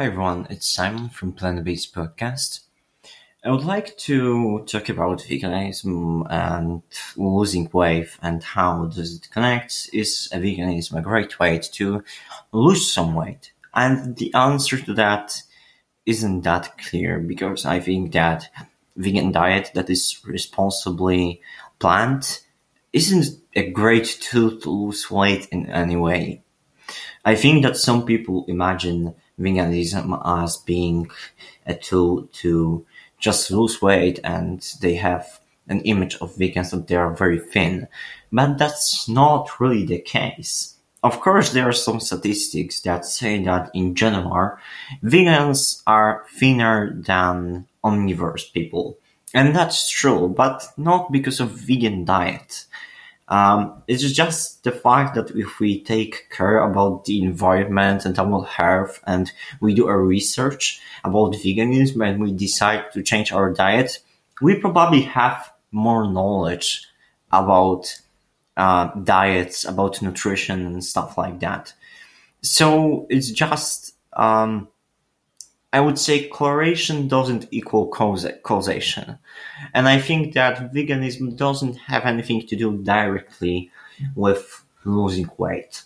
Hi everyone, it's Simon from Planet Based Podcast. I would like to talk about veganism and losing weight and how does it connect. Is veganism a great way to lose some weight? And the answer to that isn't that clear because I think that vegan diet that is responsibly planned isn't a great tool to lose weight in any way. I think that some people imagine veganism as being a tool to just lose weight and they have an image of vegans that they are very thin. But that's not really the case. Of course, there are some statistics that say that in general, vegans are thinner than omnivorous people. And that's true, but not because of vegan diet. Um, it's just the fact that if we take care about the environment and our health and we do a research about veganism and we decide to change our diet, we probably have more knowledge about uh, diets, about nutrition and stuff like that. So it's just, um, I would say correlation doesn't equal causation. And I think that veganism doesn't have anything to do directly with losing weight.